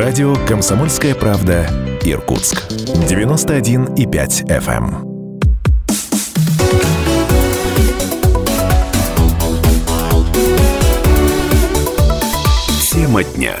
Радио «Комсомольская правда» Иркутск. 91,5 FM. Тема дня.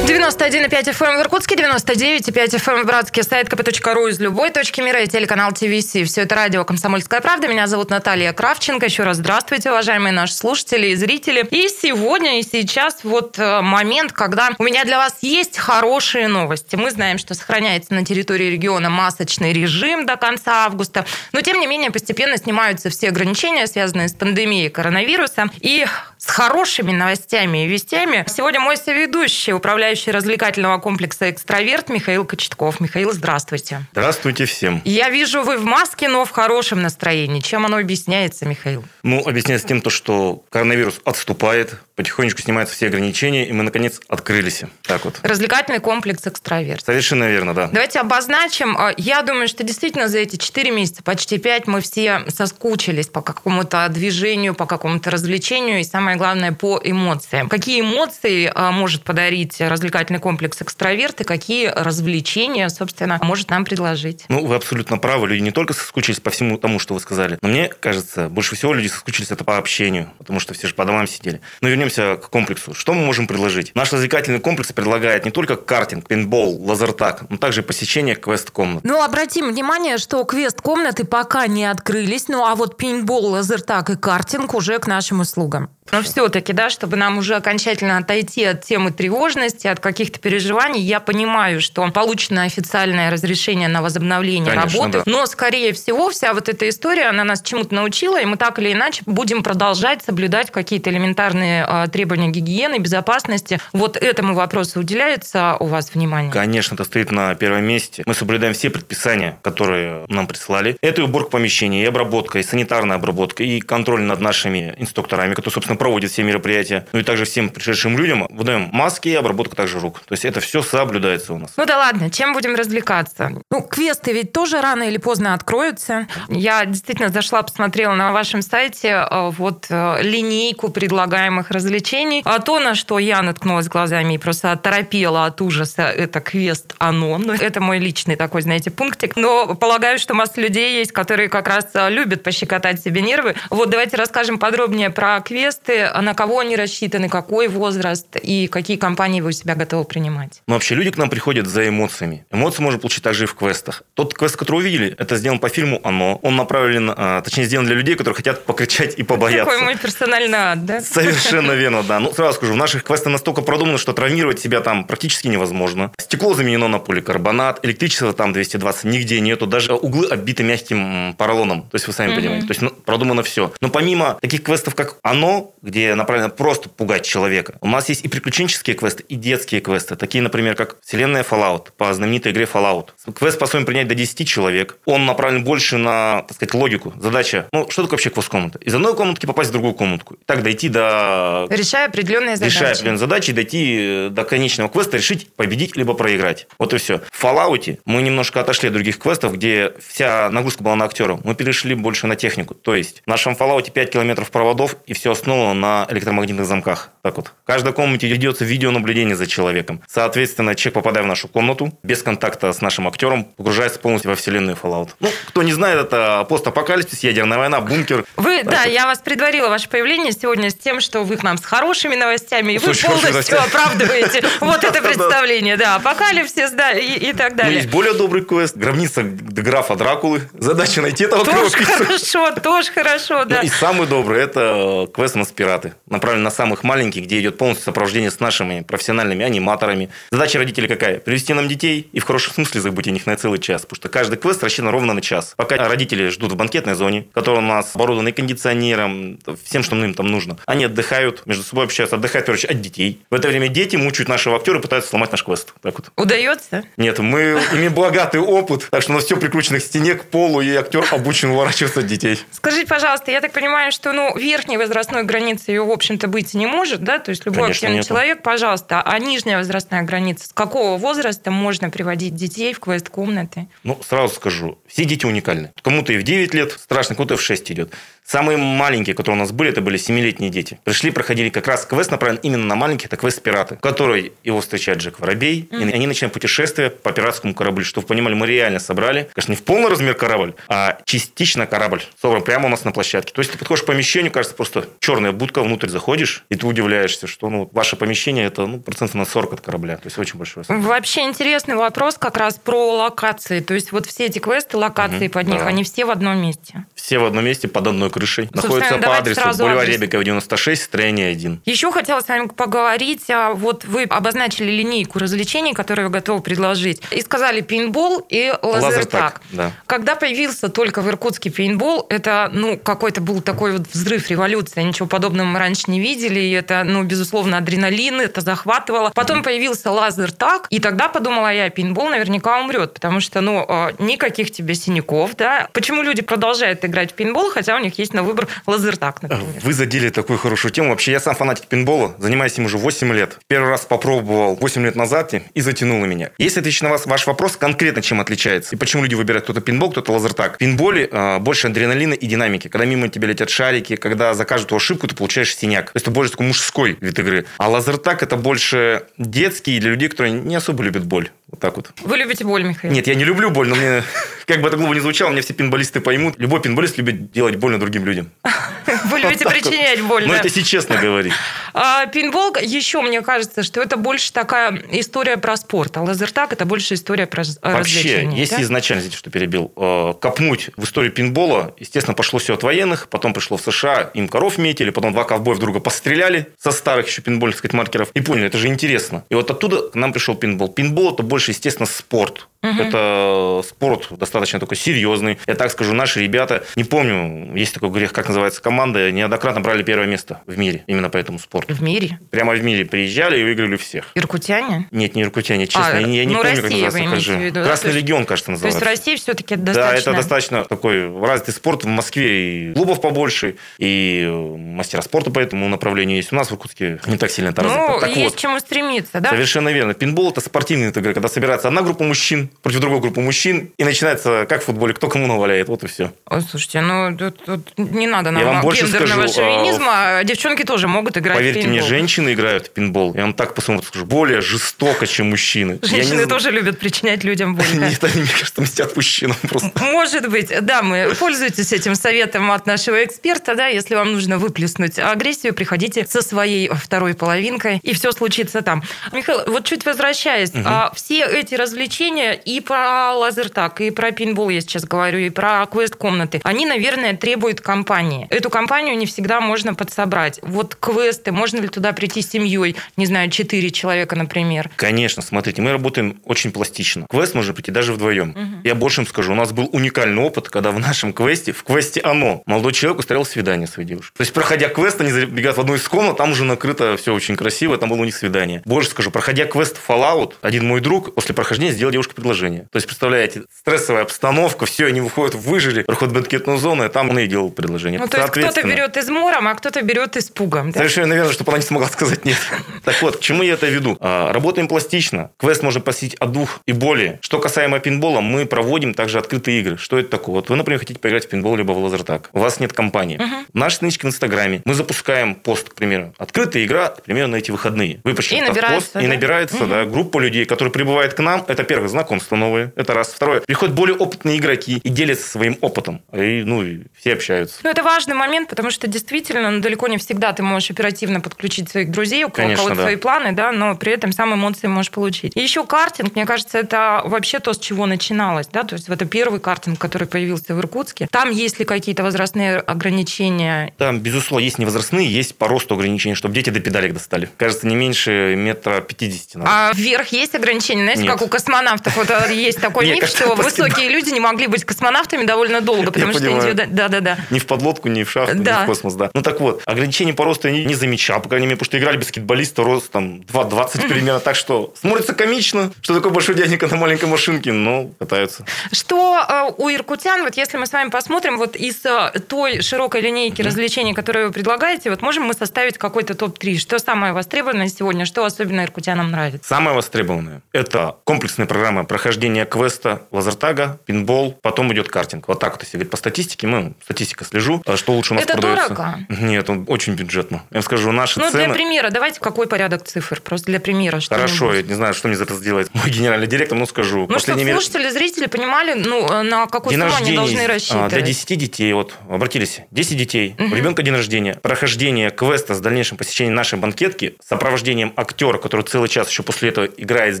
91,5 FM в Иркутске, 99,5 FM в Братске, сайт kp.ru из любой точки мира и телеканал ТВС. Все это радио «Комсомольская правда». Меня зовут Наталья Кравченко. Еще раз здравствуйте, уважаемые наши слушатели и зрители. И сегодня, и сейчас вот э, момент, когда у меня для вас есть хорошие новости. Мы знаем, что сохраняется на территории региона масочный режим до конца августа. Но, тем не менее, постепенно снимаются все ограничения, связанные с пандемией коронавируса. И с хорошими новостями и вестями сегодня мой соведущий, управляющий развлекательного комплекса «Экстраверт» Михаил Кочетков. Михаил, здравствуйте. Здравствуйте всем. Я вижу, вы в маске, но в хорошем настроении. Чем оно объясняется, Михаил? Ну, объясняется тем, то, что коронавирус отступает, потихонечку снимаются все ограничения, и мы, наконец, открылись. Так вот. Развлекательный комплекс «Экстраверт». Совершенно верно, да. Давайте обозначим. А, я думаю, что действительно за эти 4 месяца, почти 5, мы все соскучились по какому-то движению, по какому-то развлечению, и самое главное, по эмоциям. Какие эмоции а, может подарить развлекательный комплекс «Экстраверт», и какие развлечения, собственно, может нам предложить? Ну, вы абсолютно правы. Люди не только соскучились по всему тому, что вы сказали, но мне кажется, больше всего люди соскучились это по общению, потому что все же по домам сидели. Но вернемся вернемся к комплексу. Что мы можем предложить? Наш развлекательный комплекс предлагает не только картинг, пейнтбол, лазертаг, но также посещение квест-комнат. Ну, обратим внимание, что квест-комнаты пока не открылись, ну а вот пейнтбол, лазертаг и картинг уже к нашим услугам. Но все-таки, да, чтобы нам уже окончательно отойти от темы тревожности, от каких-то переживаний, я понимаю, что получено официальное разрешение на возобновление Конечно, работы, да. но, скорее всего, вся вот эта история, она нас чему-то научила, и мы так или иначе будем продолжать соблюдать какие-то элементарные а, требования гигиены, безопасности. Вот этому вопросу уделяется у вас внимание? Конечно, это стоит на первом месте. Мы соблюдаем все предписания, которые нам прислали. Это и уборка помещений, и обработка, и санитарная обработка, и контроль над нашими инструкторами, которые, собственно, проводит все мероприятия. Ну и также всем пришедшим людям выдаем маски и обработка также рук. То есть это все соблюдается у нас. Ну да ладно, чем будем развлекаться? Ну, квесты ведь тоже рано или поздно откроются. Я действительно зашла, посмотрела на вашем сайте э, вот э, линейку предлагаемых развлечений. А то, на что я наткнулась глазами и просто оторопела от ужаса, это квест «Оно». Ну, это мой личный такой, знаете, пунктик. Но полагаю, что масса людей есть, которые как раз э, любят пощекотать себе нервы. Вот давайте расскажем подробнее про квест квесты, а на кого они рассчитаны, какой возраст и какие компании вы у себя готовы принимать? Ну, вообще, люди к нам приходят за эмоциями. Эмоции можно получить также и в квестах. Тот квест, который увидели, это сделан по фильму «Оно». Он направлен, а, точнее, сделан для людей, которые хотят покричать и побояться. Такой мой персональный ад, да? Совершенно верно, да. Ну, сразу скажу, в наших квестах настолько продумано, что травмировать себя там практически невозможно. Стекло заменено на поликарбонат, электричество там 220 нигде нету, даже углы оббиты мягким поролоном. То есть вы сами mm-hmm. понимаете. То есть ну, продумано все. Но помимо таких квестов, как «Оно», где направлено просто пугать человека. У нас есть и приключенческие квесты, и детские квесты, такие, например, как вселенная Fallout, по знаменитой игре Fallout. Квест способен принять до 10 человек. Он направлен больше на, так сказать, логику. Задача, ну, что такое вообще квест-комната? Из одной комнатки попасть в другую комнатку. Так дойти до... Решая определенные задачи. Решая определенные задачи, дойти до конечного квеста, решить победить либо проиграть. Вот и все. В Fallout мы немножко отошли от других квестов, где вся нагрузка была на актера. Мы перешли больше на технику. То есть в нашем Fallout 5 километров проводов, и все основано на электромагнитных замках. Так вот. В каждой комнате ведется видеонаблюдение за человеком. Соответственно, человек, попадая в нашу комнату, без контакта с нашим актером, погружается полностью во вселенную Fallout. Ну, кто не знает, это постапокалипсис, ядерная война, бункер. Вы, так да, я вас предварила ваше появление сегодня с тем, что вы к нам с хорошими новостями, и вы полностью оправдываете вот это представление. Да, апокалипсис, да, и так ну, далее. есть более добрый квест, гробница графа Дракулы. Задача найти этого Тоже хорошо, тоже хорошо, да. И самый добрый – это квест «Маспираты» направлен на самых маленьких, где идет полностью сопровождение с нашими профессиональными аниматорами. Задача родителей какая? Привести нам детей и в хорошем смысле забыть о них на целый час, потому что каждый квест рассчитан ровно на час. Пока родители ждут в банкетной зоне, которая у нас оборудована и кондиционером, всем, что им там нужно. Они отдыхают, между собой общаются, отдыхают, короче, от детей. В это время дети мучают нашего актера и пытаются сломать наш квест. Так вот. Удается? Нет, мы имеем богатый опыт, так что у нас все прикручено к стене, к полу, и актер обучен уворачиваться от детей. Скажите, пожалуйста, я так понимаю, что ну, верхней возрастной границы границы ее, в общем-то, быть не может, да, то есть любой Конечно, активный нету. человек, пожалуйста, а нижняя возрастная граница, с какого возраста можно приводить детей в квест-комнаты? Ну, сразу скажу, все дети уникальны. Кому-то и в 9 лет страшно, кому-то в 6 идет. Самые маленькие, которые у нас были, это были 7-летние дети. Пришли, проходили как раз квест направлен именно на маленьких, это квест «Пираты», в который его встречает Джек Воробей, и они начинают путешествие по пиратскому кораблю. Чтобы вы понимали, мы реально собрали, конечно, не в полный размер корабль, а частично корабль собран прямо у нас на площадке. То есть ты подходишь к помещению, кажется, просто черная будка, внутрь заходишь, и ты удивляешься, что ну, ваше помещение это ну, процентов на 40 от корабля. То есть очень большое. Вообще интересный вопрос как раз про локации. То есть вот все эти квесты, локации Мгм, под них, да. они все в одном месте. Все в одном месте под одной крышей. Собственно, Находятся по адресу Бульвар адрес. Ребекова, 96, строение 1. Еще хотела с вами поговорить. а, Вот вы обозначили линейку развлечений, которые вы готовы предложить. И сказали пейнтбол и лазертаг. да. Когда появился только в Иркутске пейнтбол, это, ну, какой-то был такой вот взрыв, революция. Ничего подобного мы раньше не видели. И это, ну, безусловно, адреналин, это захватывало. Потом появился лазертаг, и тогда подумала я, пейнтбол наверняка умрет, потому что, ну, э, никаких тебе синяков, да. Почему люди продолжают играть в пейнтбол, хотя у них есть на выбор лазертаг, например? Вы задели такую хорошую тему. Вообще, я сам фанатик пинбола, занимаюсь им уже 8 лет. Первый раз попробовал 8 лет назад и- затянуло меня. Если отвечать на вас, ваш вопрос, конкретно чем отличается, и почему люди выбирают кто-то пинбол, кто-то лазертаг. В пинболе э, больше адреналина и динамики. Когда мимо тебя летят шарики, когда за каждую ошибку ты получаешь синяк. То есть это больше такой мужской вид игры. А лазертаг это больше детский для людей, которые не особо любят боль. Вот так вот. Вы любите боль, Михаил? Нет, я не люблю боль, но мне, как бы это глупо не звучало, мне все пинболисты поймут. Любой пинболист любит делать больно другим людям. Вы любите причинять боль, Ну, это если честно говорить. А, пейнтбол, еще мне кажется, что это больше такая история про спорт, а лазертаг это больше история про Вообще, если изначально, извините, что перебил, э, копнуть в историю пинбола, естественно, пошло все от военных, потом пришло в США, им коров метили, потом два ковбоя в друга постреляли со старых еще пинбольных сказать, маркеров, и поняли, это же интересно. И вот оттуда к нам пришел пинбол. Пинбол – это больше, естественно, спорт. Это спорт достаточно такой серьезный. Я так скажу, наши ребята, не помню, есть такой грех, как называется команда, неоднократно брали первое место в мире именно по этому спорту. В мире? Прямо в мире приезжали и выиграли всех. Иркутяне? Нет, не иркутяне, честно, А, я не, я не ну, помню, как Россия, называется. как в виду, да? Красный есть- легион, кажется, То есть называется. Россия все-таки Да, достаточно... это достаточно такой развитый спорт в Москве, и клубов побольше, и э, мастера спорта по этому направлению есть. У нас в Иркутске не так сильно это Ну, развито. Так есть вот, к чему стремиться, да? Совершенно верно. Пинбол – это спортивная игра, когда собирается одна группа мужчин против другой группы мужчин, и начинается, как в футболе, кто кому наваляет, вот и все. Ой, Слушайте, ну тут, тут не надо нам Я вам больше гендерного скажу, а, шовинизма. а Девчонки тоже могут играть в Поверьте мне, женщины играют в пинбол, я вам так по-своему скажу, более жестоко, чем мужчины. Не Женщины знаю- тоже любят причинять людям боль. Нет, они, мне кажется, мстят мужчинам просто. Может быть, да, мы пользуйтесь этим советом от нашего эксперта, да, если вам нужно выплеснуть агрессию, приходите со своей второй половинкой, и все случится там. Михаил, вот чуть возвращаясь, а, все эти развлечения и про лазертаг, и про пинбол я сейчас говорю, и про квест-комнаты, они, наверное, требуют компании. Эту компанию не всегда можно подсобрать. Вот квесты, можно ли туда прийти с семьей, не знаю, четыре человека, например? Конечно, смотрите, мы работаем очень пластично. Квест можно прийти даже вдвоем. Я больше им скажу, у нас был уникальный опыт, когда в нашем квесте, в квесте «Оно», молодой человек устроил свидание своей девушке. То есть, проходя квест, они забегают в одну из комнат, там уже накрыто все очень красиво, там было у них свидание. Больше скажу, проходя квест Fallout, один мой друг после прохождения сделал девушке предложение. То есть, представляете, стрессовая обстановка, все, они выходят, выжили, проходят банкетную зону, и там он ей делал предложение. Ну, то есть кто-то берет измором, а кто-то берет испугом. да? Совершенно верно, чтобы она не смогла сказать нет. Так вот, к чему я это веду? А, Работаем пластично. Квест можно посетить от двух и более. Что касаемо пинбола, мы проводим также открытые игры. Что это такое? Вот вы, например, хотите поиграть в пинбол либо в лазертаг. У вас нет компании. В нашей страничке в Инстаграме мы запускаем пост, к примеру. Открытая игра, к примеру, на эти выходные. Выпущен И набирается, пост, и да? набирается да, группа людей, которые прибывают к нам. Это первое, знакомство новые. Это раз. Второе, приходят более опытные игроки и делятся своим опытом. И, ну, и все общаются. Ну, это важный момент, потому что действительно, ну, далеко не всегда ты можешь оперативно подключить своих друзей, у кого-то да. свои планы, да, но при этом сам эмоции можешь получить. И еще картинг, мне кажется, это вообще то, с чего начиналось, да, то есть это первый картинг, который появился в Иркутске. Там есть ли какие-то возрастные ограничения? Там, безусловно, есть невозрастные, есть по росту ограничения, чтобы дети до педалек достали. Кажется, не меньше метра пятидесяти. А вверх есть ограничения? Знаете, Нет. как у космонавтов, вот а, есть такой миф, что высокие простые люди не могли быть космонавтами довольно долго, потому Я что индивиду- Да-да-да. Ни в подлодку, ни в шахту, ни Да. в космос, да. Ну так вот, ограничений по росту я не, не замечал, по крайней мере, потому что играли баскетболисты, рост там 2,20 примерно, так что смотрится комично, что такой большой дяденька на маленькой машинке, но катаются. Что э, у иркутян, вот если мы с вами посмотрим, вот из э, той широкой линейки развлечений, которые вы предлагаете, вот можем мы составить какой-то топ-3? Что самое востребованное сегодня, что особенно иркутянам нравится? Самое востребованное – это комплексная программа прохождения квеста, лазертага, пинбол, потом идет картинг. Вот так вот, если говорить по статистике, мы, статистика слежу, а что лучше у нас Это продается. дорого? Нет, он очень бюджетно. Я вам скажу, наши Ну, цены... для примера, давайте какой порядок цифр, просто для примера. Хорошо, я не знаю, что мне за это сделает мой генеральный директор, но скажу. Ну, чтобы Последний мере- слушатели, зрители понимали, ну, э, на какую День сумму они должны а, рассчитывать. для 10 детей, вот, обратились, 10 детей, Мгм. у ребенка день рождения, прохождение квеста с дальнейшим посещением нашей банкетки, с сопровождением актера, который целый час еще после этого играет с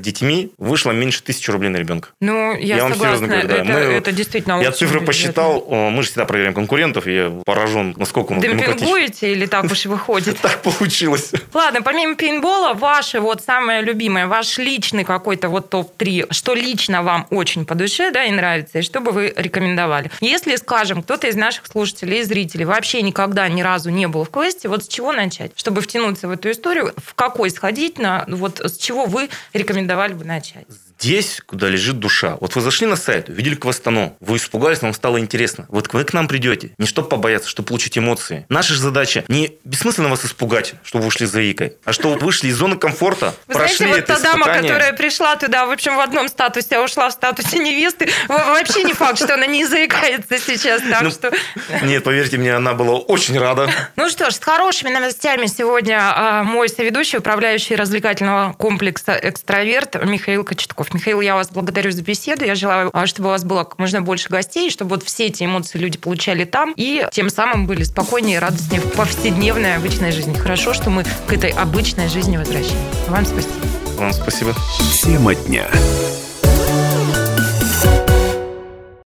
детьми, вышло меньше тысячи рублей на ребенка. Ну, я, Я вам серьезно говорю, да. это, Мы- это действительно Я цифры бюджетно. посчитал, мы же всегда проверяем конкурентов, я поражен, насколько демократично. Демпингуете или так уж и выходит? Так получилось. Ладно, помимо пейнтбола, ваше вот самое любимое, ваш личный какой-то вот топ-3, что лично вам очень по душе, да, и нравится, и что бы вы рекомендовали? Если, скажем, кто-то из наших слушателей и зрителей вообще никогда ни разу не был в квесте, вот с чего начать? Чтобы втянуться в эту историю, в какой сходить, на, вот с чего вы рекомендовали бы начать? Здесь, куда лежит душа. Вот вы зашли на сайт, увидели квестано, вы испугались, вам стало интересно. Вот вы к нам придете, не чтобы побояться, чтобы получить эмоции. Наша же задача не бессмысленно вас испугать, чтобы вы ушли за Икой, а чтобы вы вышли из зоны комфорта, Вы прошли знаете, вот это та дама, испытание. которая пришла туда, в общем, в одном статусе, а ушла в статусе невесты, во- вообще не факт, что она не заикается сейчас. Так Ну, что... Нет, поверьте мне, она была очень рада. Ну что ж, с хорошими новостями сегодня а, мой соведущий, управляющий развлекательного комплекса «Экстраверт» Михаил Кочетков. Михаил, я вас благодарю за беседу. Я желаю, а, чтобы у вас было как можно больше гостей, чтобы вот все эти эмоции люди получали там, и тем самым были спокойнее и радостнее в повседневной обычной жизни. Хорошо, что мы к этой обычной жизни возвращаемся. Вам спасибо. Вам спасибо. Тема дня.